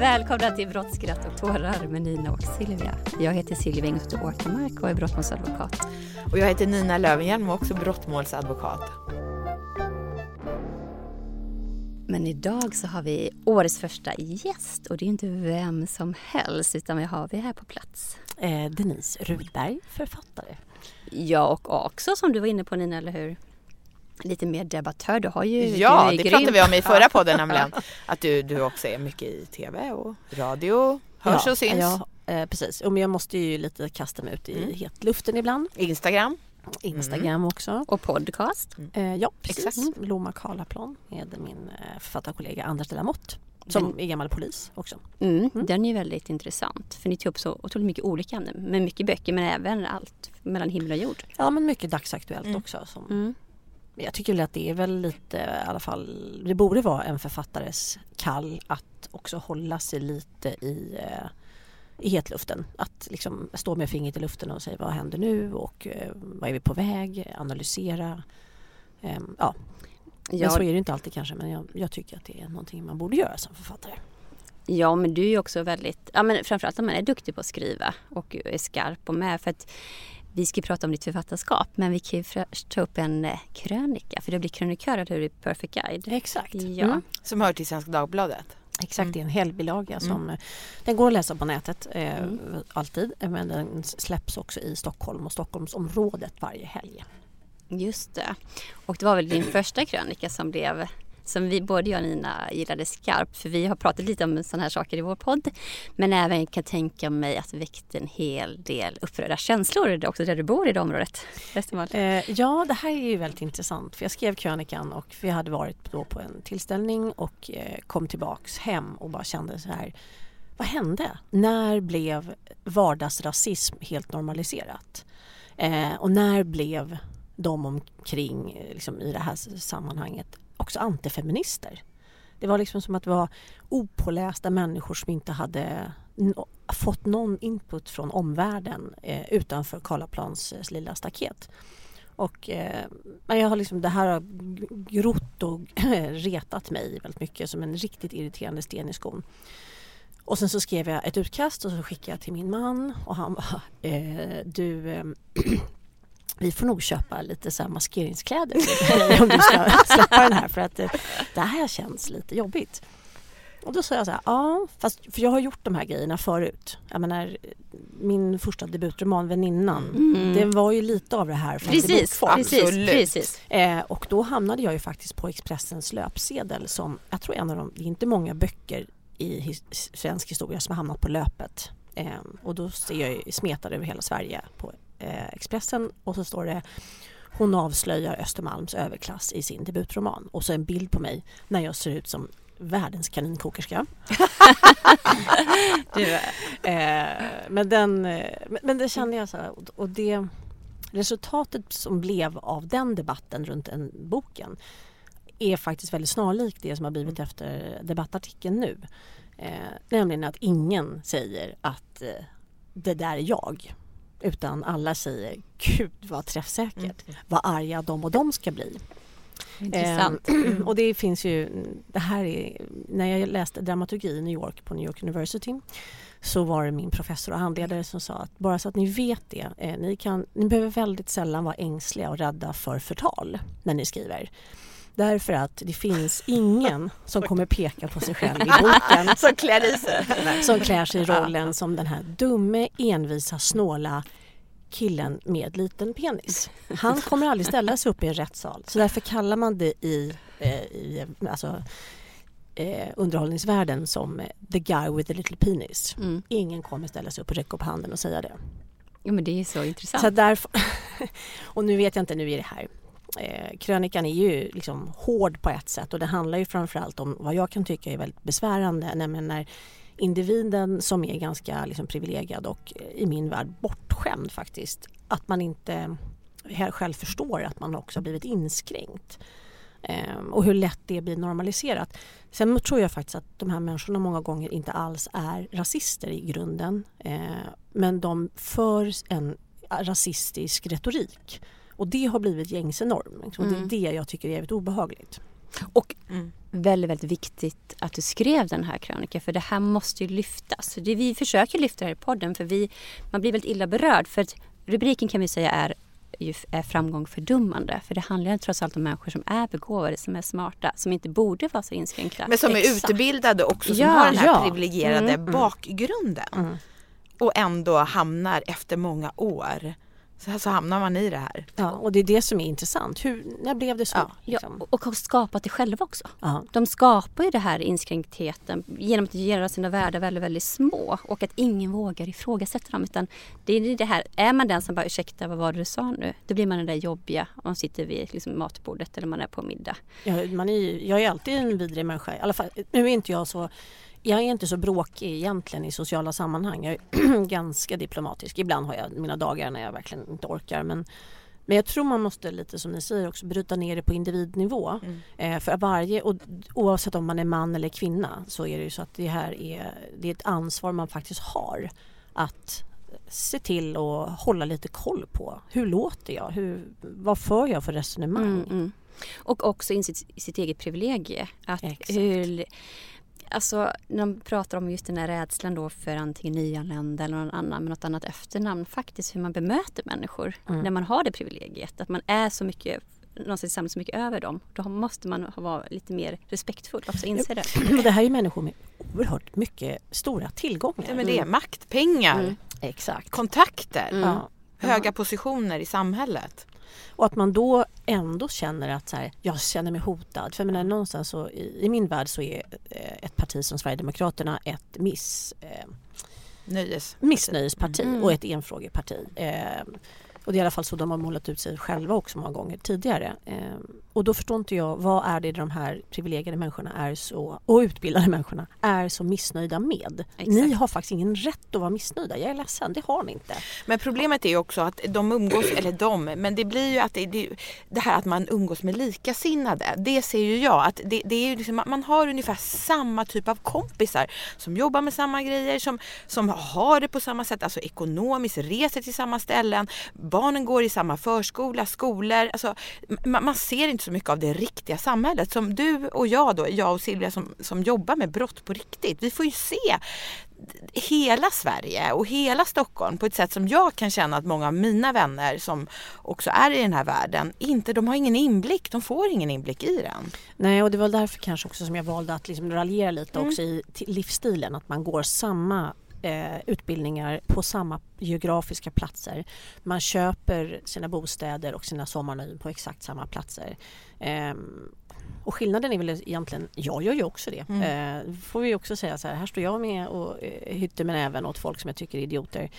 Välkomna till Brott, skratt och tårar med Nina och Silvia. Jag heter Silvia Engström Åkermark och är brottmålsadvokat. Och jag heter Nina Lövenhjelm och också brottmålsadvokat. Men idag så har vi årets första gäst och det är inte vem som helst utan vi har vi här på plats. Eh, Denise Rudberg, författare. Ja och också som du var inne på Nina, eller hur? Lite mer debattör, du har ju Ja, det är pratade grym. vi om i förra podden nämligen. Att du, du också är mycket i tv och radio, hörs ja, och syns. Ja, eh, precis. Och men jag måste ju lite kasta mig ut i Mm. hetluften ibland. Instagram. Instagram också. Och podcast. Eh, ja, precis. Exakt. Loma Karlaplan med min eh, författarkollega Anders Delamotte. Som är gammal polis också. Mm, Den är ju väldigt intressant för ni tar upp så otroligt mycket olika ämnen med mycket böcker men även allt mellan himmel och jord. Ja men mycket dagsaktuellt Mm. också. Som, Mm. Jag tycker att det är väl lite i alla fall, det borde vara en författares kall att också hålla sig lite i, eh, i hetluften. Att liksom stå med fingret i luften och säga vad händer nu och eh, vad är vi på väg, analysera. Ehm, ja, men Ja, så är det inte alltid kanske men jag, jag tycker att det är någonting man borde göra som författare. Ja, men du är ju också väldigt, ja men framförallt om man är duktig på att skriva och är skarp och med för att vi ska prata om ditt författarskap men vi kan ju först ta upp en eh, krönika för du blir krönikör hur i Perfect Guide. Exakt. Ja. Mm. Som hör till Svenska Dagbladet. Exakt, det är en helgbilaga Mm. som den går att läsa på nätet eh, Mm. alltid men den släpps också i Stockholm och Stockholmsområdet varje helg. Just det. Och det var väl din första krönika som blev som vi, både jag och Nina gillade skarpt för vi har pratat lite om sådana här saker i vår podd. Men även kan tänka mig att det väckte en hel del upprörda känslor också där du bor i det området. Eh, ja, det här är ju väldigt intressant för jag skrev krönikan och vi hade varit då på en tillställning och eh, kom tillbaks hem och bara kände så här vad hände? När blev vardagsrasism helt normaliserat? Eh, och när blev de omkring liksom, i det här sammanhanget också antifeminister? Det var liksom som att det var opålästa människor som inte hade no- fått någon input från omvärlden eh, utanför Karlaplans eh, lilla staket. Och eh, jag har liksom, det här har grott och retat mig väldigt mycket som en riktigt irriterande sten i skon. Och sen så skrev jag ett utkast och så skickade jag till min man och han bara, eh, du eh, vi får nog köpa lite så här maskeringskläder om du ska släppa den här för att eh, det här känns lite jobbigt. Och då sa jag så här, ja, fast för jag har gjort de här grejerna förut. Jag menar, min första debutroman Väninnan, Mm. det var ju lite av det här i Precis, precis, Absolut. precis. Eh, och då hamnade jag ju faktiskt på Expressens löpsedel som, jag tror en av de, det är inte många böcker i his, svensk historia som har hamnat på löpet Eh, och då ser jag smetade över hela Sverige på Expressen och så står det hon avslöjar Östermalms överklass i sin debutroman och så en bild på mig när jag ser ut som världens kaninkokerska. eh, men, den, eh, men det kände jag så här, och det resultatet som blev av den debatten runt den boken är faktiskt väldigt snarlikt det som har blivit efter debattartikeln nu. Eh, nämligen att ingen säger att eh, det där är jag. Utan alla säger Gud vad träffsäkert, mm. vad arga de och de ska bli. Intressant. Eh, och det finns ju, det här är, när jag läste dramaturgi i New York på New York University så var det min professor och handledare som sa att bara så att ni vet det, eh, ni, kan, ni behöver väldigt sällan vara ängsliga och rädda för förtal när ni skriver. Därför att det finns ingen som kommer peka på sig själv i boken. som klär i sig. Som klär sig i rollen som den här dumme, envisa, snåla killen med liten penis. Han kommer aldrig ställa sig upp i en rättssal. Så därför kallar man det i, eh, i alltså, eh, underhållningsvärlden som eh, the guy with the little penis. Mm. Ingen kommer ställa sig upp och räcka upp handen och säga det. Ja men det är så intressant. Så därför, och nu vet jag inte, nu är det här eh, krönikan är ju liksom hård på ett sätt och det handlar ju framförallt om vad jag kan tycka är väldigt besvärande, nämligen när individen som är ganska liksom privilegierad och eh, i min värld bortskämd faktiskt, att man inte själv förstår att man också har blivit inskränkt. Ehm, och hur lätt det blir normaliserat. Sen tror jag faktiskt att de här människorna många gånger inte alls är rasister i grunden. Eh, men de för en eh, rasistisk retorik. Och det har blivit gängse norm. Och det är mm. det jag tycker är jävligt obehagligt. Och mm. väldigt, väldigt viktigt att du skrev den här krönikan för det här måste ju lyftas. Det, vi försöker lyfta det här i podden för vi, man blir väldigt illa berörd för att rubriken kan vi säga är är framgång fördummande. För det handlar ju trots allt om människor som är begåvade, som är smarta, som inte borde vara så inskränkta. Men som är Exakt. utbildade också, som ja, har den här ja. privilegierade mm, bakgrunden. Mm. Och ändå hamnar efter många år så, här, så hamnar man i det här. Ja, och det är det som är intressant. Hur, när blev det så? Ja, liksom? ja, och har skapat det själva också. Ja. De skapar ju det här inskränktheten genom att göra sina världar väldigt, väldigt små och att ingen vågar ifrågasätta dem. Utan det är det här, är man den som bara ursäkta vad var det du sa nu? Då blir man den där jobbiga om man sitter vid liksom, matbordet eller man är på middag. Ja, man är, jag är alltid en vidrig människa. I alla fall, nu är inte jag så jag är inte så bråkig egentligen i sociala sammanhang. Jag är ganska diplomatisk. Ibland har jag mina dagar när jag verkligen inte orkar. Men, men jag tror man måste lite som ni säger också bryta ner det på individnivå. Mm. Eh, för varje, och, oavsett om man är man eller kvinna så är det ju så att det här är, det är ett ansvar man faktiskt har. Att se till och hålla lite koll på. Hur låter jag? Hur, vad för jag för resonemang? Mm, mm. Och också in sitt, sitt eget privilegie. Att hur, Alltså när man pratar om just den här rädslan då för antingen nyanlända eller någon annan med något annat efternamn. Faktiskt hur man bemöter människor mm. när man har det privilegiet. Att man är så mycket någonstans samlas så mycket över dem. Då måste man vara lite mer respektfull också, inse det. det här är människor med oerhört mycket stora tillgångar. Ja, men det är makt, pengar, mm. Exakt. kontakter, mm. höga positioner i samhället. Och att man då ändå känner att så här, jag känner mig hotad. För menar, någonstans så, i, i, min värld så är eh, ett parti som Sverigedemokraterna ett miss, eh, Nöjes. missnöjesparti mm. och ett enfrågeparti. Eh, och det är i alla fall så de har målat ut sig själva också många gånger tidigare. Eh, och då förstår inte jag vad är det de här privilegierade människorna är så, och utbildade människorna är så missnöjda med. Exakt. Ni har faktiskt ingen rätt att vara missnöjda. Jag är ledsen, det har ni inte. Men problemet är ju också att de umgås, eller de, men det blir ju att det, det, det här att man umgås med likasinnade. Det ser ju jag att det, det är liksom, man har ungefär samma typ av kompisar som jobbar med samma grejer, som, som har det på samma sätt, alltså ekonomiskt, reser till samma ställen, barnen går i samma förskola, skolor. Alltså, man, man ser inte så mycket av det riktiga samhället. Som du och jag då, jag och Silvia som, som jobbar med brott på riktigt. Vi får ju se hela Sverige och hela Stockholm på ett sätt som jag kan känna att många av mina vänner som också är i den här världen, inte, de har ingen inblick, de får ingen inblick i den. Nej och det var därför kanske också som jag valde att liksom raljera lite mm. också i livsstilen, att man går samma eh, utbildningar på samma geografiska platser. Man köper sina bostäder och sina sommarnöjen på exakt samma platser. Eh, och skillnaden är väl egentligen, jag gör ju också det. Mm. Eh, får vi också säga så här, här står jag med och eh, hytter med näven åt folk som jag tycker är idioter.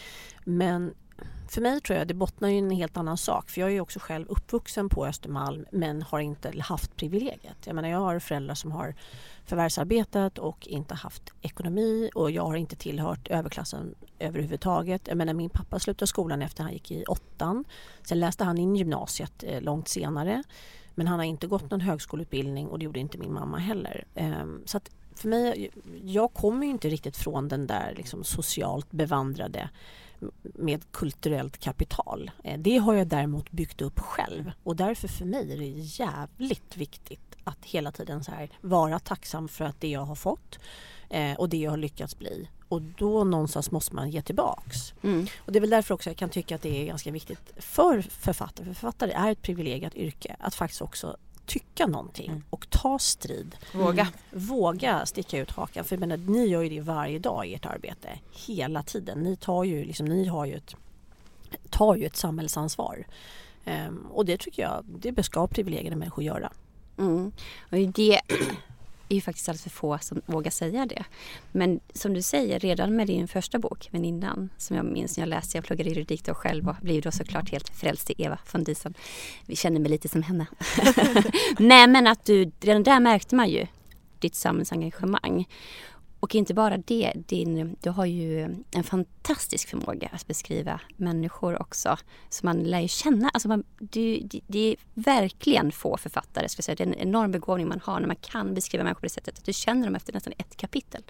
Men för mig tror jag det bottnar i en helt annan sak. För jag är också själv uppvuxen på Östermalm men har inte haft privilegiet. Jag menar jag har föräldrar som har förvärvsarbetat och inte haft ekonomi och jag har inte tillhört överklassen överhuvudtaget. Jag menar min pappa slutade skolan efter han gick i åttan. Sen läste han in gymnasiet eh, långt senare. Men han har inte gått någon högskoleutbildning och det gjorde inte min mamma heller. Ehm, så att för mig, jag kommer ju inte riktigt från den där liksom socialt bevandrade med kulturellt kapital. Eh, det har jag däremot byggt upp själv och därför för mig är det jävligt viktigt att hela tiden så här vara tacksam för att det jag har fått eh, och det jag har lyckats bli. Och då någonstans måste man ge tillbaks. Mm. Och det är väl därför också jag kan tycka att det är ganska viktigt för författare. För författare är ett privilegierat yrke att faktiskt också tycka någonting mm. och ta strid. Våga. Mm. Våga sticka ut hakan. För menar, ni gör ju det varje dag i ert arbete. Hela tiden. Ni tar ju, liksom, ni har ju ett, tar ju ett samhällsansvar. Um, och det tycker jag, det ska privilegierade människor göra. Mm. Och det är ju faktiskt alldeles för få som vågar säga det. Men som du säger, redan med din första bok, Väninnan, som jag minns när jag läste, jag pluggade juridik då själv och blev då såklart helt frälst i Eva von Diesen. Vi känner mig lite som henne. Nej men att du, redan där märkte man ju ditt samhällsengagemang. Och inte bara det, din, du har ju en fantastisk förmåga att beskriva människor också. Så man lär ju känna, alltså man, du, det, det är verkligen få författare, ska säga. det är en enorm begåvning man har när man kan beskriva människor på det sättet att du känner dem efter nästan ett kapitel.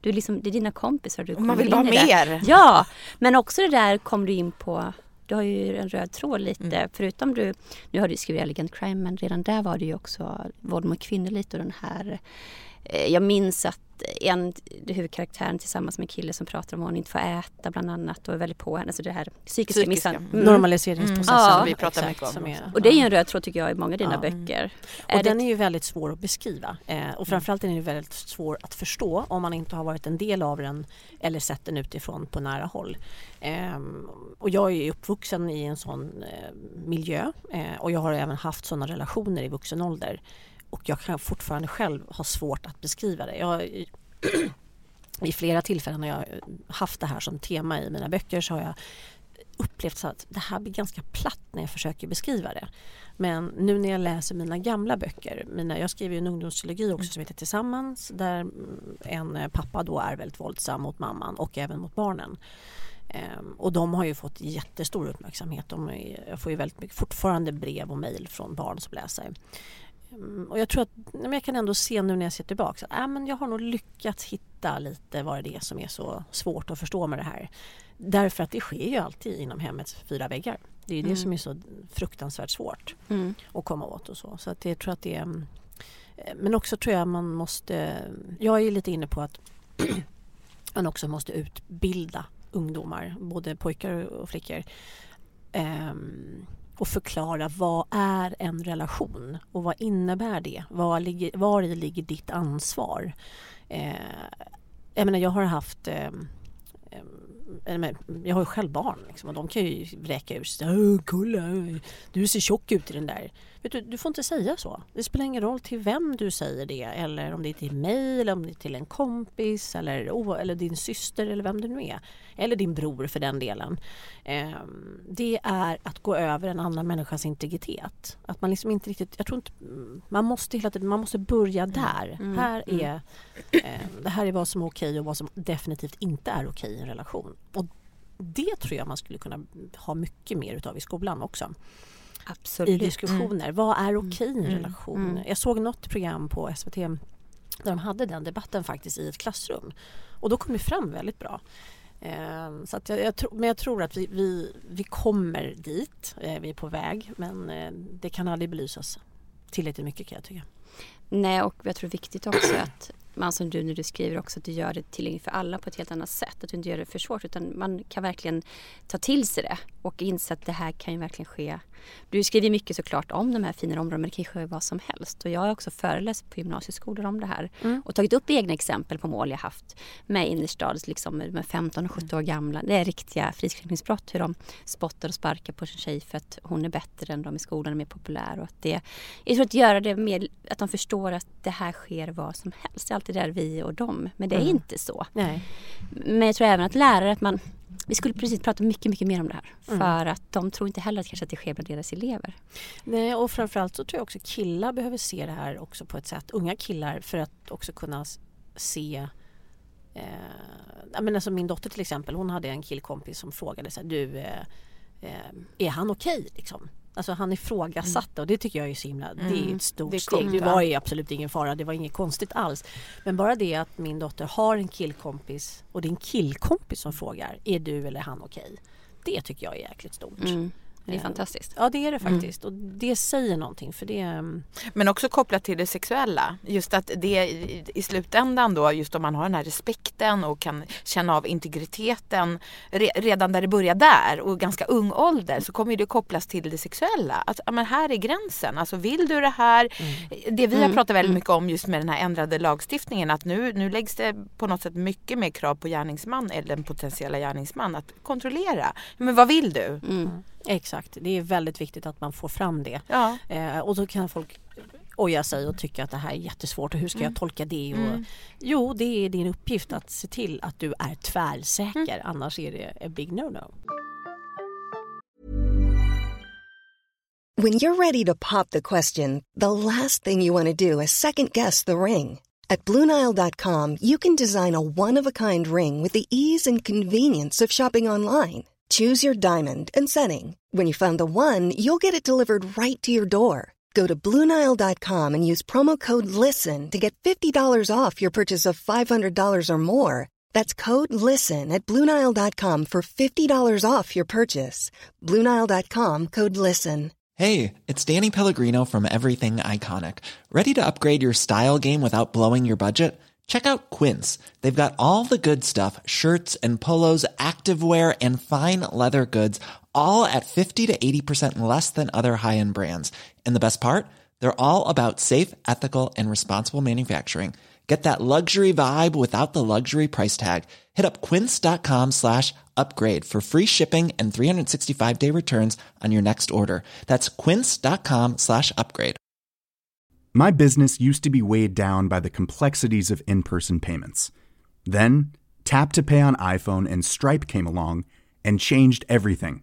Du liksom, det är dina kompisar. Du man vill vara mer. Ja, men också det där kom du in på du har ju en röd tråd lite. Mm. Förutom du, nu har du skrivit Elegant Crime men redan där var det ju också våld mot kvinnor lite och den här jag minns att en, huvudkaraktären tillsammans med en kille som pratar om att hon inte får äta bland annat och är väldigt på henne. Så det här psykiska, psykiska. misshandeln. Mm. Normaliseringsprocessen. Mm. Ja, vi pratar mycket om. Är, och det är ju en röd tråd tycker jag i många av dina ja. böcker. Och är den det... är ju väldigt svår att beskriva. Eh, och framförallt är den ju väldigt svår att förstå om man inte har varit en del av den eller sett den utifrån på nära håll. Eh, och jag är uppvuxen i en sån eh, miljö eh, och jag har även haft sådana relationer i vuxen ålder och jag kan fortfarande själv ha svårt att beskriva det. Jag, I flera tillfällen när jag haft det här som tema i mina böcker så har jag upplevt så att det här blir ganska platt när jag försöker beskriva det. Men nu när jag läser mina gamla böcker, mina, jag skriver ju en ungdomstrilogi också som heter Tillsammans där en pappa då är väldigt våldsam mot mamman och även mot barnen. Ehm, och de har ju fått jättestor uppmärksamhet. De är, jag får ju väldigt mycket, fortfarande brev och mejl från barn som läser. Mm, och jag tror att, men jag kan ändå se nu när jag ser tillbaka att äh, men jag har nog lyckats hitta lite vad det är som är så svårt att förstå med det här. Därför att det sker ju alltid inom hemmets fyra väggar. Det är mm. det som är så fruktansvärt svårt mm. att komma åt och så. Så att jag tror att det är, eh, men också tror jag man måste, jag är lite inne på att man också måste utbilda ungdomar, både pojkar och flickor. Um, och förklara vad är en relation och vad innebär det? Var, ligger, var i ligger ditt ansvar? Eh, jag menar, jag har haft eh, eh jag har ju själv barn liksom, och de kan ju vräka ur sig. Kolla, du ser tjock ut i den där. Vet du, du får inte säga så. Det spelar ingen roll till vem du säger det eller om det är till mig eller om det är till en kompis eller, eller din syster eller vem det nu är. Eller din bror för den delen. Eh, det är att gå över en annan människas integritet. Att man liksom inte riktigt, jag tror inte, man måste hela tiden, man måste börja mm. där. Mm. Här mm. är, eh, det här är vad som är okej och vad som definitivt inte är okej i en relation. Och det tror jag man skulle kunna ha mycket mer utav i skolan också. Absolut. I diskussioner. Mm. Vad är okej i en mm. relation? Mm. Jag såg något program på SVT där de hade den debatten faktiskt i ett klassrum. Och då kom det fram väldigt bra. Eh, så att jag, jag tro, men jag tror att vi, vi, vi kommer dit. Eh, vi är på väg men eh, det kan aldrig belysas tillräckligt mycket kan jag tycka. Nej och jag tror viktigt också att man som du när du skriver också att du gör det tillgängligt för alla på ett helt annat sätt. Att du inte gör det för svårt utan man kan verkligen ta till sig det och inse att det här kan ju verkligen ske. Du skriver mycket såklart om de här fina områdena men det kan ske vad som helst. Och jag har också föreläst på gymnasieskolor om det här mm. och tagit upp egna exempel på mål jag haft med innerstads, liksom med 15 och 17 år gamla. Det är riktiga fridskränkningsbrott hur de spottar och sparkar på sin tjej för att hon är bättre än de i skolan, är mer populär och att det, jag tror att göra det mer, att de förstår att det här sker vad som helst alltid där vi och dem. Men det är mm. inte så. Nej. Men jag tror även att lärare, att man vi skulle precis prata mycket, mycket mer om det här. Mm. För att de tror inte heller att, kanske att det sker bland deras elever. Nej, och framförallt så tror jag också killar behöver se det här också på ett sätt. Unga killar för att också kunna se eh, men alltså min dotter till exempel, hon hade en killkompis som frågade så här, du, eh, eh är han okej okay, liksom? Alltså han ifrågasatte och det tycker jag är så himla, mm. det är mm. ett stort steg. Det var ju absolut ingen fara, det var inget konstigt alls. Men bara det att min dotter har en killkompis och det är en killkompis som frågar, är du eller han okej? Okay? Det tycker jag är jäkligt stort. Mm. Det är fantastiskt. Ja det är det mm. faktiskt mm. och det säger någonting för det mm. Men också kopplat till det sexuella. Just att det i slutändan då just om man har den här respekten och kan känna av integriteten redan där det börjar där och ganska ung ålder så kommer det kopplas till det sexuella. Att men här är gränsen. Alltså vill du det här? Mm. Det vi har mm. pratat väldigt mycket om just med den här ändrade lagstiftningen att nu, nu läggs det på något sätt mycket mer krav på gärningsman eller den potentiella gärningsman att kontrollera. Men vad vill du? Exakt, det är väldigt viktigt att man får fram det. Ja. Eh, och då kan folk oja sig och tycka att det här är jättesvårt och hur ska mm. jag tolka det? Och, mm. Jo, det är din uppgift att se till att du är tvärsäker mm. annars är det a big no-no. When you're ready to pop the question, the last thing you want to do is second guess the ring. At BlueNile.com you can design a one-of-a-kind ring with the ease and convenience of shopping online. Choose your diamond and setting. When you find the one, you'll get it delivered right to your door. Go to Bluenile.com and use promo code LISTEN to get $50 off your purchase of $500 or more. That's code LISTEN at Bluenile.com for $50 off your purchase. Bluenile.com code LISTEN. Hey, it's Danny Pellegrino from Everything Iconic. Ready to upgrade your style game without blowing your budget? Check out Quince. They've got all the good stuff shirts and polos, activewear, and fine leather goods, all at 50 to 80% less than other high end brands. And the best part? They're all about safe, ethical, and responsible manufacturing. Get that luxury vibe without the luxury price tag. Hit up quince.com slash upgrade for free shipping and 365 day returns on your next order. That's quince.com slash upgrade. My business used to be weighed down by the complexities of in person payments. Then, Tap to Pay on iPhone and Stripe came along and changed everything.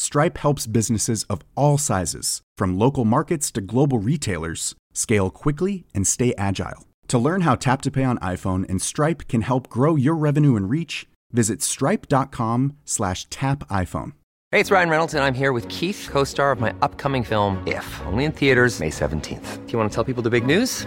Stripe helps businesses of all sizes, from local markets to global retailers, scale quickly and stay agile. To learn how Tap to Pay on iPhone and Stripe can help grow your revenue and reach, visit stripe.com/tapiphone. Hey, it's Ryan Reynolds and I'm here with Keith, co-star of my upcoming film If, only in theaters May 17th. Do you want to tell people the big news?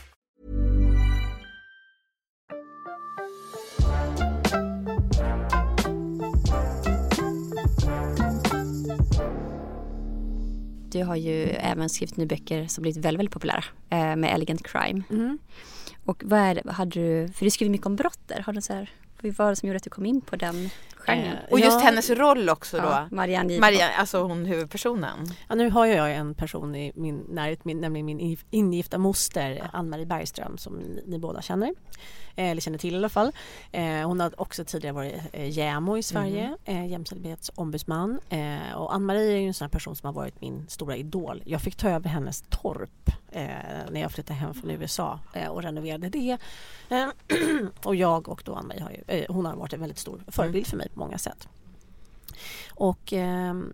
Du har ju även skrivit nu böcker som blivit väldigt, väldigt populära eh, med Elegant Crime. Mm. Och vad är det, hade du, för du skriver mycket om brott där. Har du så här, vad var det som gjorde att du kom in på den genren? Eh, Och just Ja. hennes roll också då. Ja, Marianne Giv- Maria, alltså hon huvudpersonen. Ja, nu har jag en person i min närhet, min, nämligen min in- ingifta moster Ann-Marie Bergström som ni, ni båda känner. Eh, eller känner till i alla fall. Eh, hon har också tidigare varit eh, JämO i Sverige, eh, jämställdhetsombudsman. Eh, och Ann-Marie är ju en sån här person som har varit min stora idol. Jag fick ta över hennes torp när jag flyttade hem från USA eh, och renoverade det. Och jag och då Ann-Marie har ju, hon har varit en väldigt stor förebild för mig många sätt. Och ehm,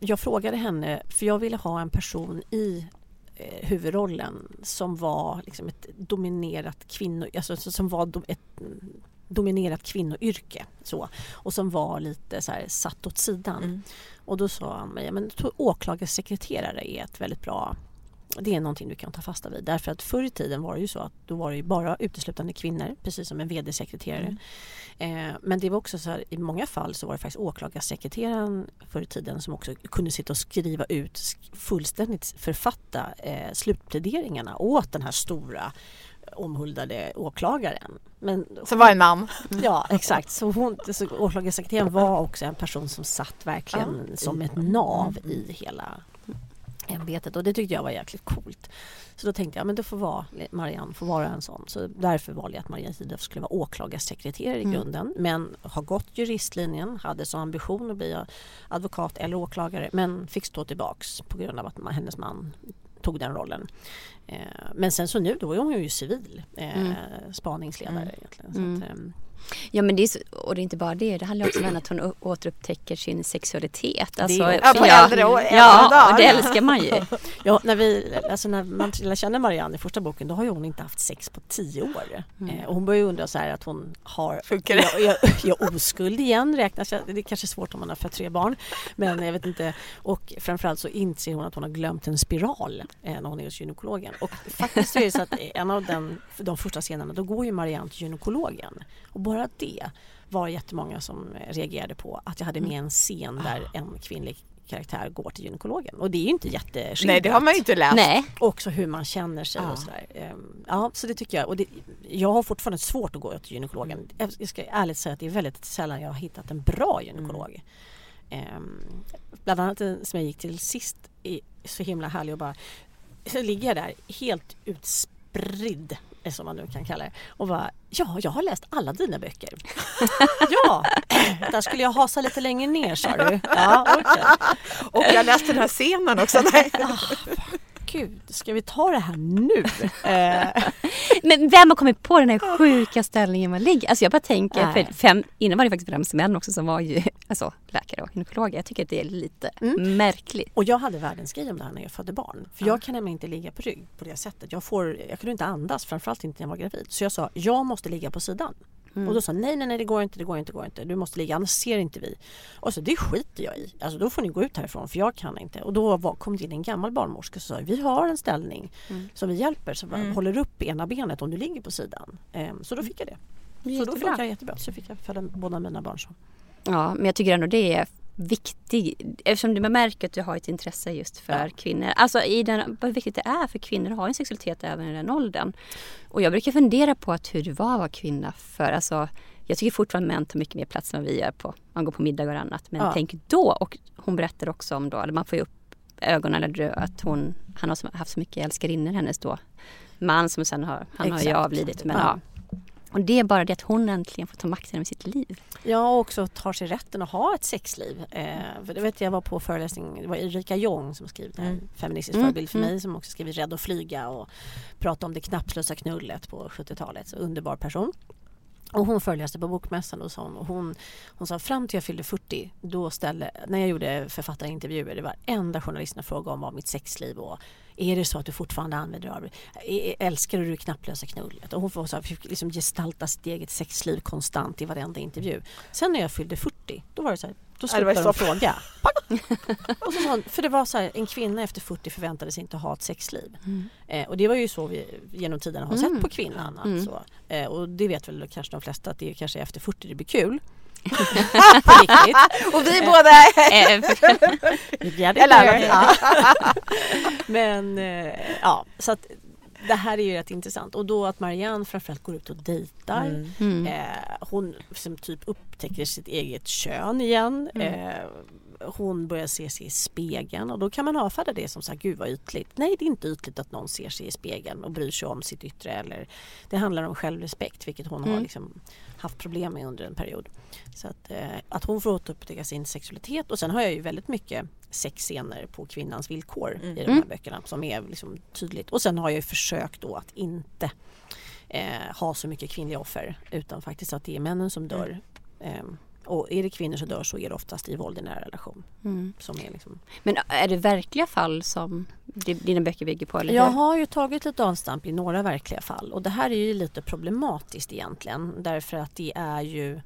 jag frågade henne, för jag ville ha en person i eh, huvudrollen som var liksom ett dominerat kvinno, alltså som var do, ett mm, dominerat kvinnoyrke så, och som var lite så här satt åt sidan. Mm. Och då sa han mig, men åklagarsekreterare är ett väldigt bra det är någonting du kan ta fasta vid. Därför att förr i tiden var det ju så att då var det ju bara uteslutande kvinnor, precis som en VD-sekreterare. Eh, men det var också så här, i många fall så var det faktiskt åklagarsekreteraren förr i tiden som också kunde sitta och skriva ut, fullständigt författa eh, slutpläderingarna åt den här stora omhuldade åklagaren. Men Som var en man. Ja exakt, så, hon, så åklagarsekreteraren var också en person som satt verkligen som ett nav i hela ämbetet och det tyckte jag var jäkligt coolt. Så då tänkte jag men det får vara, Marianne får vara en sån. Så därför valde jag att Marianne Tidöf skulle vara åklagarsekreterare i Mm. grunden. Men har gått juristlinjen, hade som ambition att bli advokat eller åklagare men fick stå tillbaks på grund av att ma- hennes man tog den rollen. Eh, men sen så nu då är hon ju civil eh, Mm. spaningsledare egentligen. Så Mm. att, ehm, Ja men det är så, och det är inte bara det, det handlar också om att hon återupptäcker sin sexualitet. Alltså, är- Ja, på äldre år- Ja, dagar. och det älskar man ju. Ja, när, vi, alltså när man lär känna Marianne i första boken då har ju hon inte haft sex på tio år. Eh, och hon börjar ju undra så här att hon har... Funkar det? Jag, jag, oskuld igen räknas jag, Det är kanske svårt om man har fött tre barn. Men jag vet inte. Och framförallt så inser hon att hon har glömt en spiral eh, när hon är hos gynekologen. Och faktiskt är det så att en av den, de första scenerna då går ju Marianne till gynekologen. Och bara det var jättemånga som reagerade på att jag hade med en scen där en kvinnlig karaktär går till gynekologen. Och det är ju inte jätteskildrat. Nej det har man ju inte läst. Nej. Också hur man känner sig Ja. och sådär. Ehm, Ja, så det tycker jag. Och det, jag har fortfarande svårt att gå till gynekologen. Jag jag ska ärligt säga att det är väldigt sällan jag har hittat en bra gynekolog. Ehm, bland annat som jag gick till sist är så himla härlig och bara så ligger jag där helt utspridd som man nu kan kalla det och bara ja, jag har läst alla dina böcker. ja, där skulle jag hasa lite längre ner sa du. Ja, okej. Och jag läste den här scenen också. Nej. Gud, ska vi ta det här nu? Eh, Men vem har kommit på den här sjuka ställningen man ligger? Alltså jag bara tänker, Nej. för fem, innan var det faktiskt främst män också som var ju alltså, läkare och gynekologer. Jag tycker att det är lite märkligt. Och jag hade världens grej om det här när jag födde barn. För jag kan nämligen inte ligga på rygg på det sättet. Jag, får, jag kunde inte andas, framförallt inte när jag var gravid. Så jag sa, jag måste ligga på sidan. Och då sa nej, nej, nej, det går inte, det går inte, det går inte. Du måste ligga, annars ser inte vi. Och så det skiter jag i. Alltså då får ni gå ut härifrån för jag kan inte. Och då var, kom det in en gammal barnmorska och sa, vi har en ställning som vi hjälper, som håller upp ena benet om du ligger på sidan. Ehm, så då fick jag det. Så då Jättebra. funkar det jättebra. Så fick jag föda båda mina barn så. Ja, men jag tycker ändå det är viktigt eftersom man märker att du har ett intresse just för kvinnor. Alltså i den, vad viktigt det är för kvinnor att ha en sexualitet även i den åldern. Och jag brukar fundera på att hur det var att vara kvinna för alltså jag tycker fortfarande män tar mycket mer plats än vi gör på, man går på middagar och annat. Men Ja. tänk då, och hon berättar också om då, man får ju upp ögonen eller dö, att hon, han har haft så mycket älskarinnor hennes då man som sen har, han har ju Exakt. avlidit men Ja. ja. Och det är bara det att hon äntligen får ta makten över sitt liv. Ja, och också tar sig rätten att ha ett sexliv. Eh, för det vet jag, var på föreläsning, det var Erika Jong som skrivit en feministisk Mm, förebild för mig som också skrivit Rädd att flyga och pratade om det knappslösa knullet på 70-talet. Så underbar person. Och hon föreläste på Bokmässan och, sa hon, och hon, hon sa fram till jag fyllde 40, då ställde, när jag gjorde författarintervjuer, det var enda journalisterna frågade om var mitt sexliv och är det så att du fortfarande använder av det? Älskar du det knapplösa knullet? Och hon får så här, fick liksom gestalta sitt eget sexliv konstant i varenda intervju. Sen när jag fyllde 40, då var det så här, då slutade de stopp. fråga. Och så hon, för det var så här, en kvinna efter 40 förväntade sig inte ha ett sexliv. Eh, och det var ju så vi genom tiderna har sett på kvinnan. Alltså. Eh, och det vet väl kanske de flesta att det är kanske efter 40 det blir kul. På riktigt. Och vi båda... Jag Eller- ja. Men eh, ja, så att det här är ju rätt intressant och då att Marianne framförallt går ut och dejtar. Mm. Eh, hon som typ upptäcker sitt eget kön igen. Eh, hon börjar se sig i spegeln och då kan man avfärda det som så här, gud vad ytligt. Nej det är inte ytligt att någon ser sig i spegeln och bryr sig om sitt yttre eller det handlar om självrespekt vilket hon har Mm. liksom haft problem med under en period. Så att, eh, att hon får återupptäcka sin sexualitet och sen har jag ju väldigt mycket sexscener på kvinnans villkor i de här Mm. böckerna som är liksom tydligt. Och sen har jag ju försökt då att inte eh, ha så mycket kvinnliga offer utan faktiskt att det är männen som dör. Ehm, och är det kvinnor som dör så är det oftast i våld i nära relation. Mm. Som är liksom. Men är det verkliga fall som di- dina böcker bygger på? Eller Jag har ju tagit ett avstamp i några verkliga fall och det här är ju lite problematiskt egentligen därför att det är ju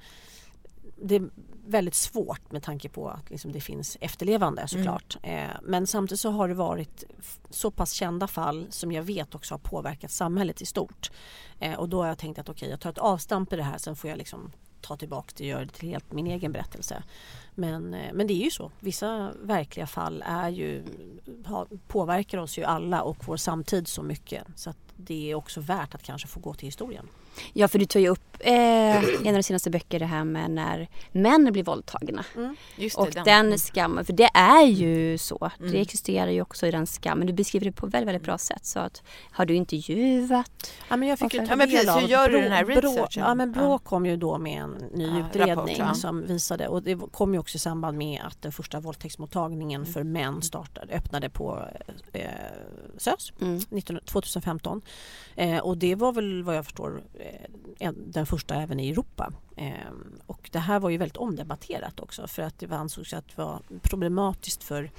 det är väldigt svårt med tanke på att liksom det finns efterlevande såklart. Eh, men samtidigt så har det varit så pass kända fall som jag vet också har påverkat samhället i stort. Eh, och då har jag tänkt att okej, jag tar ett avstamp i det här sen får jag liksom ta tillbaka det och göra det till helt min egen berättelse. Men, eh, men det är ju så. Vissa verkliga fall är ju, påverkar oss ju alla och vår samtid så mycket. Så att det är också värt att kanske få gå till historien. Ja, för du tar ju upp eh, en av de senaste böcker det här med när män blir våldtagna. Just det, Och den skammen, för det är ju så. Mm. Det existerar ju också i den skammen. Du beskriver det på väldigt, väldigt bra sätt. Så att, har du intervjuat? Ja, men jag fick ju ta del av hur gör du den här Brå- researchen? Ja, men Brå Ja. kom ju då med en ny Ja, utredning rapport, ja. som visade och det kom ju också i samband med att den första våldtäktsmottagningen Mm. för män startade, öppnade på eh, SÖS Mm. 19, 2015. Eh, och det var väl vad jag förstår den första även i Europa. Eh, och det här var ju väldigt omdebatterat också för att det ansågs att det var problematiskt för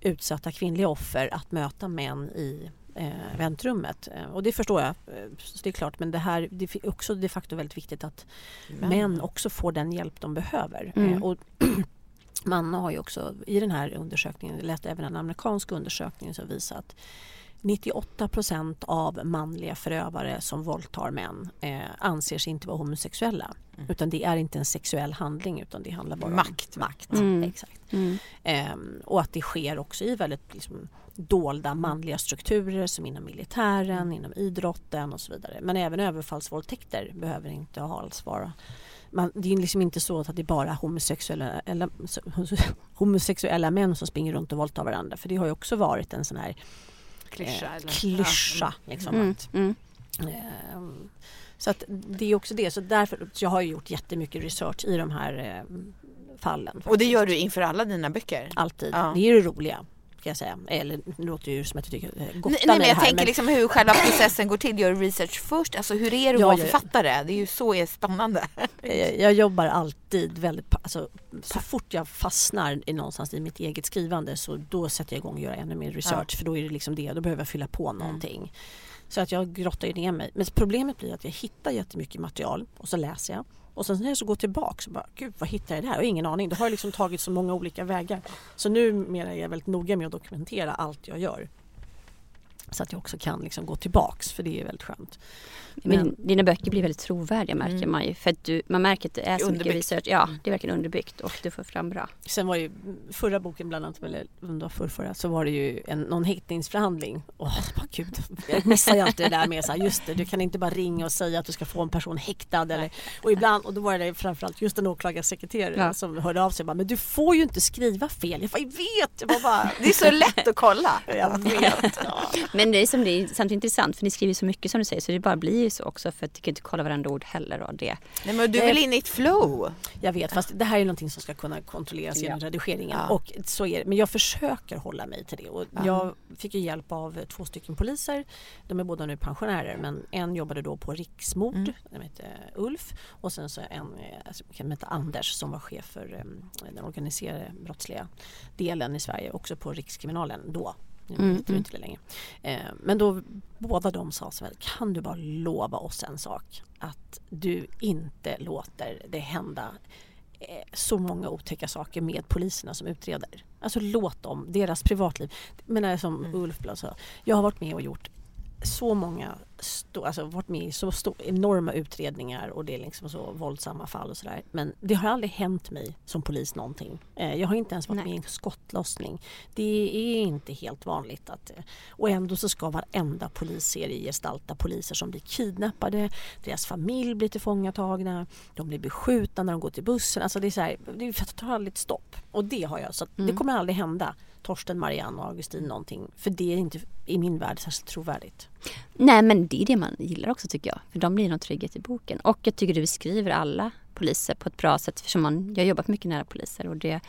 utsatta kvinnliga offer att möta män i eh, väntrummet. Eh, och det förstår jag, eh, så det är klart. Men det här det är också de facto väldigt viktigt att män också får den hjälp de behöver. Mm. Eh, och man har ju också i den här undersökningen, jag läste även en amerikansk undersökning som visar att 98 procent av manliga förövare som våldtar män eh, anser sig inte vara homosexuella. Utan det är inte en sexuell handling utan det handlar bara Makt. om makt. Mm. Exakt. Mm. Ehm, och att det sker också i väldigt liksom, dolda manliga strukturer som inom militären, inom idrotten och så vidare. Men även överfallsvåldtäkter behöver inte alls vara man, det är liksom inte så att det är bara homosexuella, eller, homosexuella män som springer runt och våldtar varandra. För det har ju också varit en sån här Klyscha, eh, klyscha liksom, Mm. att Mm. Ehm, Så att det är också det. Så därför, så jag har ju gjort jättemycket research i de här eh, fallen. Och det faktiskt. gör du inför alla dina böcker? Alltid. Ja. Det är det roliga. Kan jag säga. Eller nu låter det ju som att jag tycker eh, gotta Nej, nej men det jag här, tänker liksom hur själva processen går till. Gör du research först? Alltså hur är det att Ja, vara ja, ja. författare? Det är ju så är spännande. jag, jag jobbar alltid väldigt... Alltså, så fort jag fastnar i någonstans i mitt eget skrivande så då sätter jag igång och gör ännu mer research. För då är det liksom det. Då behöver jag fylla på någonting. Så att jag grottar ju ner mig. Men problemet blir att jag hittar jättemycket material och så läser jag. Och sen när jag så går tillbaka så bara, gud vad hittar jag det här? Jag har ingen aning. Det har liksom tagit så många olika vägar. Så numera är jag väldigt noga med att dokumentera allt jag gör. Så att jag också kan liksom gå tillbaks för det är väldigt skönt. Men dina böcker blir väldigt trovärdiga märker Mm. man ju. För att du, man märker att det är så mycket Underbyggt. research. Ja, det är verkligen underbyggt och du får fram bra. Sen var ju förra boken bland annat, eller om det var förrförra, så var det ju en, någon häktningsförhandling. Åh, bara gud, jag missar ju alltid det där med så här, just det, du kan inte bara ringa och säga att du ska få en person häktad. Eller, och ibland, och då var det framförallt just en åklagarsekreterare Ja. som hörde av sig och bara, men du får ju inte skriva fel. Jag bara, jag vet! Jag bara, Det är så lätt att kolla. jag vet. Ja. Men det är, som det är samtidigt intressant för ni skriver så mycket som du säger så det bara blir ju så också för att du kan inte kolla varandra ord heller och det. Nej, men du är väl inne i ett flow? Jag vet, fast det här är någonting som ska kunna kontrolleras genom redigeringen. Ja. Och så är det. Men jag försöker hålla mig till det. Och Jag fick ju hjälp av två stycken poliser. De är båda nu pensionärer men en jobbade då på riksmord, Mm. den heter Ulf. Och sen så en eh, som heter Anders som var chef för eh, den organiserade brottsliga delen i Sverige, också på Rikskriminalen då. Nu Mm, heter det inte det längre. Eh, men då båda de sa så här, kan du bara lova oss en sak? Att du inte låter det hända eh, så många otäcka saker med poliserna som utreder. Alltså låt dem, deras privatliv. Men som Ulf Blad sa, jag har varit med och gjort så många stå, alltså varit med i så stor, enorma utredningar och det är liksom så våldsamma fall och sådär. Men det har aldrig hänt mig som polis någonting. Eh, jag har inte ens varit Nej. med i en skottlossning. Det är inte helt vanligt att eh, och ändå så ska varenda polisserie gestalta poliser som blir kidnappade, deras familj blir tillfångatagna, de blir beskjutna när de går till bussen. Alltså det är så här, det tar aldrig ett stopp. Och det har jag, så att det Mm. kommer aldrig hända. Torsten, Marianne och Augustin någonting. För det är inte i min värld särskilt trovärdigt. Nej men det är det man gillar också tycker jag. För de blir någon trygghet i boken. Och jag tycker du beskriver alla poliser på ett bra sätt. För som man, jag har jobbat mycket nära poliser och det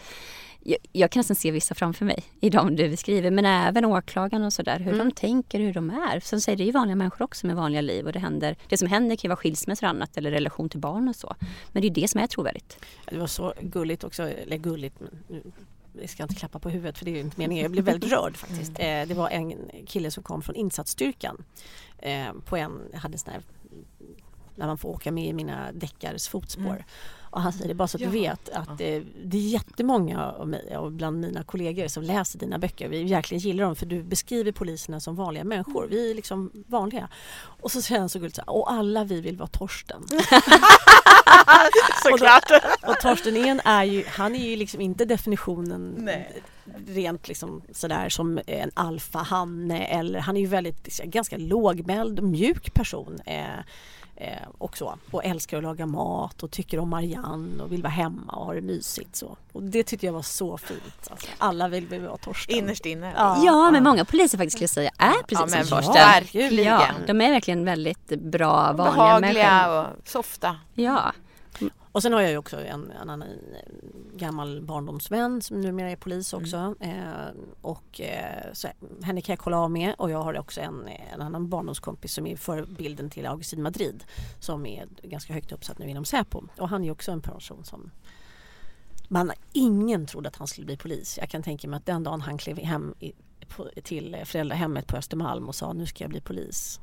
jag, jag kan nästan se vissa framför mig i de du beskriver. Men även åklagarna och sådär. Hur de tänker, hur de är. Som säger, det är ju vanliga människor också med vanliga liv. Och det, händer, det som händer kan ju vara skilsmässor och annat. Eller relation till barn och så. Men det är ju det som är trovärdigt. Det var så gulligt också, eller gulligt men jag ska inte klappa på huvudet för det är inte meningen. Jag blev väldigt rörd faktiskt. Eh, det var en kille som kom från insatsstyrkan eh, på en, jag hade en sån här när man får åka med i mina deckares fotspår. Och han säger det bara så att du vet att eh, det är jättemånga av mig och bland mina kollegor som läser dina böcker. Vi verkligen gillar dem för du beskriver poliserna som vanliga människor. Vi är liksom vanliga. Och så säger han så gulligt så här, och alla vi vill vara Torsten. Såklart. Och, och Torsten En är ju, han är ju liksom inte definitionen Nej. rent liksom sådär som en alfahanne eller han är ju väldigt ganska lågmäld och mjuk person. Eh, eh, och så. Och älskar att laga mat och tycker om Marianne och vill vara hemma och ha det mysigt så. Och det tyckte jag var så fint. Alltså, alla vill vi vara Torsten. Innerst inne. Ja. Ja, men många poliser faktiskt skulle säga är precis men som Torsten. verkligen. Ja, de är verkligen väldigt bra, vanliga Behagliga människor. och softa. Ja, Och sen har jag ju också en, en annan eh, gammal barndomsvän som numera är polis också. Eh, och eh, så, henne kan jag kolla av med och jag har också en, en annan barndomskompis som är förebilden till Augustin Madrid som är ganska högt uppsatt nu inom Säpo. Och han är också en person som man, ingen trodde att han skulle bli polis. Jag kan tänka mig att den dagen han klev hem i, på, till föräldrahemmet på Östermalm och sa nu ska jag bli polis.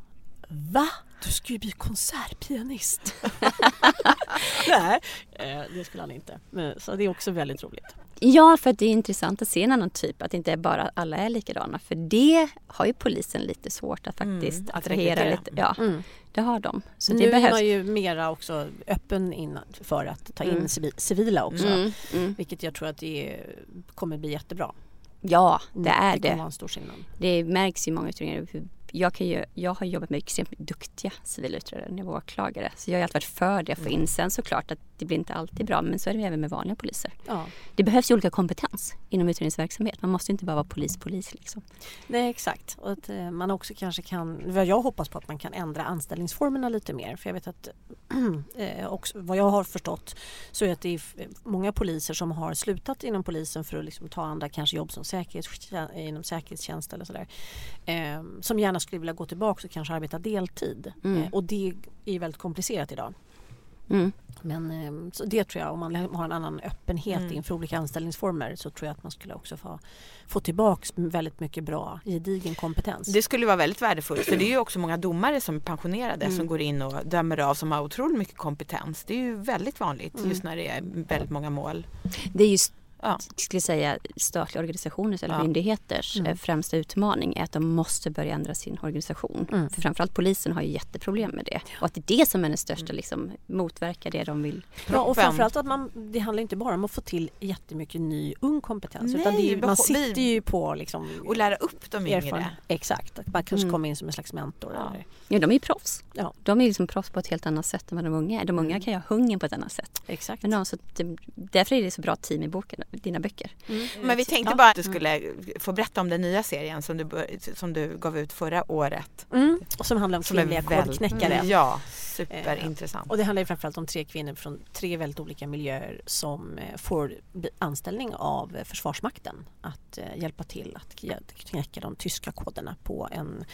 Va? Du ska ju bli konsertpianist. Nej, eh, det skulle han inte. Så det är också väldigt roligt. Ja, för att det är intressant att se en annan typ. Att inte bara alla är likadana. För det har ju polisen lite svårt att faktiskt Mm, att attrahera lite. Ja, Mm. det har de. Så nu det är behövs. man ju mera också öppen in för att ta in Mm. civi- civila också. Mm, mm. Vilket jag tror att det kommer bli jättebra. Ja, det är det. det. Det märks i många utredningar. hur- Jag, kan ju, jag har jobbat med extremt duktiga civilutredare när jag var åklagare. Så jag har alltid varit för det att få in. Sen såklart att det blir inte alltid bra. Men så är det även med vanliga poliser. Ja. Det behövs ju olika kompetens inom utredningsverksamhet. Man måste inte bara vara polis, polis liksom. Nej exakt. Och att eh, man också kanske kan, vad jag hoppas på att man kan ändra anställningsformerna lite mer. För jag vet att eh, också, vad jag har förstått så är att det är många poliser som har slutat inom polisen för att liksom ta andra kanske jobb som säkerhetstjänst, inom säkerhetstjänst eller sådär. Eh, som gärna skulle vilja gå tillbaka och kanske arbeta deltid. Mm. Eh, och det är väldigt komplicerat idag. Mm. Men eh, så det tror jag, om man har en annan öppenhet Mm. inför olika anställningsformer så tror jag att man skulle också få, få tillbaks väldigt mycket bra gedigen kompetens. Det skulle vara väldigt värdefullt för det är ju också många domare som är pensionerade Mm. som går in och dömer av som har otroligt mycket kompetens. Det är ju väldigt vanligt Mm. just när det är väldigt många mål. Det är just Ja. skulle säga statliga organisationers eller Ja. myndigheters Mm. eh, främsta utmaning är att de måste börja ändra sin organisation. Mm. För framförallt polisen har ju jätteproblem med det. Och att det är det som är den största, Mm. liksom, motverka det de vill. Ja, och framförallt att man, det handlar inte bara om att få till jättemycket ny ung kompetens utan Nej, det är, man sitter ju på liksom Och lära upp de erfaren- yngre. Exakt, att man kanske Mm. kommer in som en slags mentor. Ja. Eller, Ja, de är ju proffs. Ja. De är liksom proffs på ett helt annat sätt än vad de unga är. De unga kan ju ha hungern på ett annat sätt. exakt. Men de, så det, därför är det så bra team i boken, dina böcker. Mm. Men vi tänkte Ja. bara att du skulle få berätta om den nya serien som du, som du gav ut förra året. Mm. Och som handlar om Som kvinnliga kodknäckare. Ja, superintressant. Och det handlar ju framförallt om tre kvinnor från tre väldigt olika miljöer som eh, får anställning av eh, Försvarsmakten att eh, hjälpa till att knäcka de tyska koderna på en,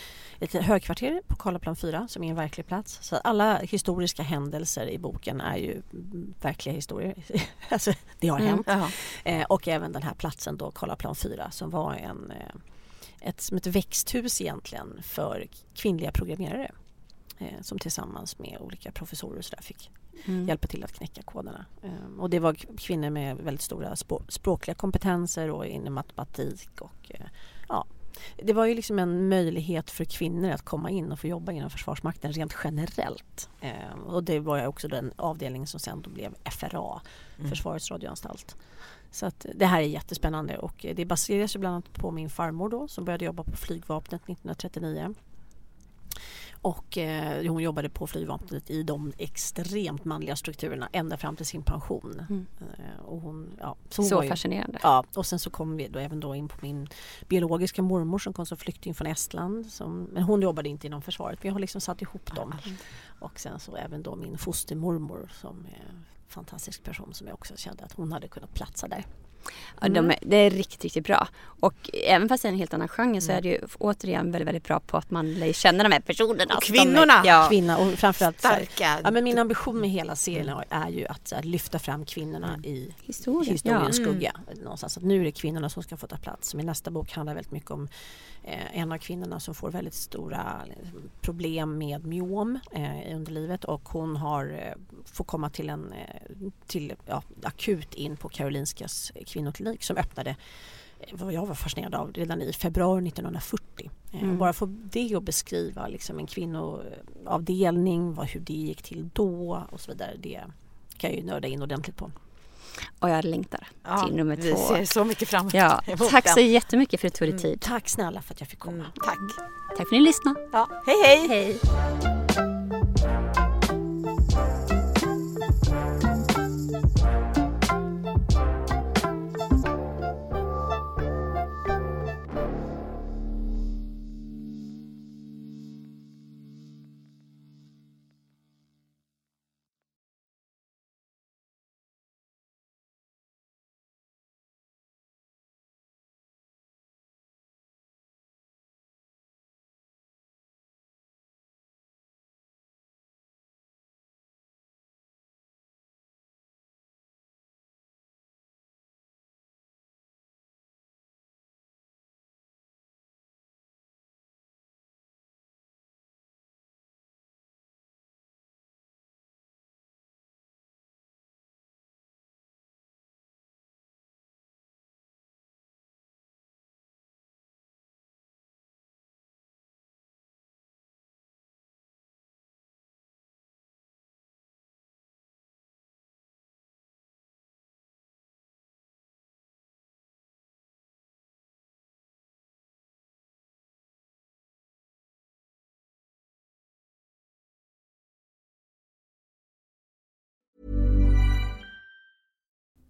ett högkvarter på Karlaplan 4 som är en verklig plats. Så alla historiska händelser i boken är ju mm, verkliga historier. alltså, det har Mm. hänt. Eh, och även den här platsen då, Karlaplan 4 som var en, eh, ett, som ett växthus egentligen för kvinnliga programmerare eh, som tillsammans med olika professorer och så fick Mm. hjälpa till att knäcka koderna. Eh, och det var kvinnor med väldigt stora språkliga kompetenser och inom matematik och ja. Det var ju liksom en möjlighet för kvinnor att komma in och få jobba inom Försvarsmakten rent generellt. Eh, och det var ju också den avdelning som sen då blev FRA, mm. Försvarets radioanstalt. Så att det här är jättespännande och det baseras ju bland annat på min farmor då som började jobba på flygvapnet 1939. Och eh, hon jobbade på flygvapnet i de extremt manliga strukturerna ända fram till sin pension. Mm. Eh, och hon, ja, så, så ju, fascinerande. Ja, och sen så kom vi då även då in på min biologiska mormor som kom som flykting från Estland. Som, men hon jobbade inte inom försvaret, men jag har liksom satt ihop dem. Mm. Och sen så även då min fostermormor som är en fantastisk person som jag också kände att hon hade kunnat platsa där. Ja, de är, det är riktigt, riktigt bra. Och även fast det är en helt annan genre så är det ju återigen väldigt, väldigt bra på att man lär känna de här personerna. Och kvinnorna! Är, ja. Kvinna och framförallt Starka. Ja, men min ambition med hela serien är ju att, att lyfta fram kvinnorna mm. i Historien. historiens ja. skugga. Mm. Någonstans. Att nu är det kvinnorna som ska få ta plats. Min nästa bok handlar väldigt mycket om en av kvinnorna som får väldigt stora problem med myom eh, i underlivet och hon har, eh, får komma till en eh, till, ja, akut in på Karolinskas kvinnoklinik som öppnade eh, vad jag var fascinerad av redan i februari 1940. Eh, mm. Bara få det att beskriva liksom en kvinnoavdelning, vad, hur det gick till då och så vidare. Det kan jag ju nörda in ordentligt på. Och jag längtar ja, till nummer två. Vi ser så mycket fram emot ja, Tack så jättemycket för att du tog dig tid. Mm, tack snälla för att jag fick komma. Mm, tack. Tack för att ni lyssnade. Ja, hej hej! hej.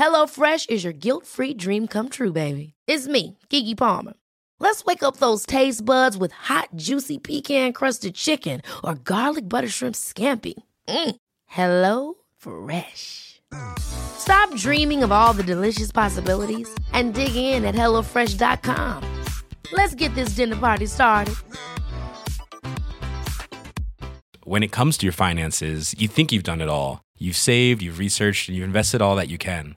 HelloFresh is your guilt-free dream come true, baby. It's me, Gigi Palmer. Let's wake up those taste buds with hot, juicy pecan-crusted chicken or garlic butter shrimp scampi. Mm. Hello Fresh. Stop dreaming of all the delicious possibilities and dig in at HelloFresh.com. Let's get this dinner party started. When it comes to your finances, you think you've done it all. You've saved, you've researched, and you've invested all that you can.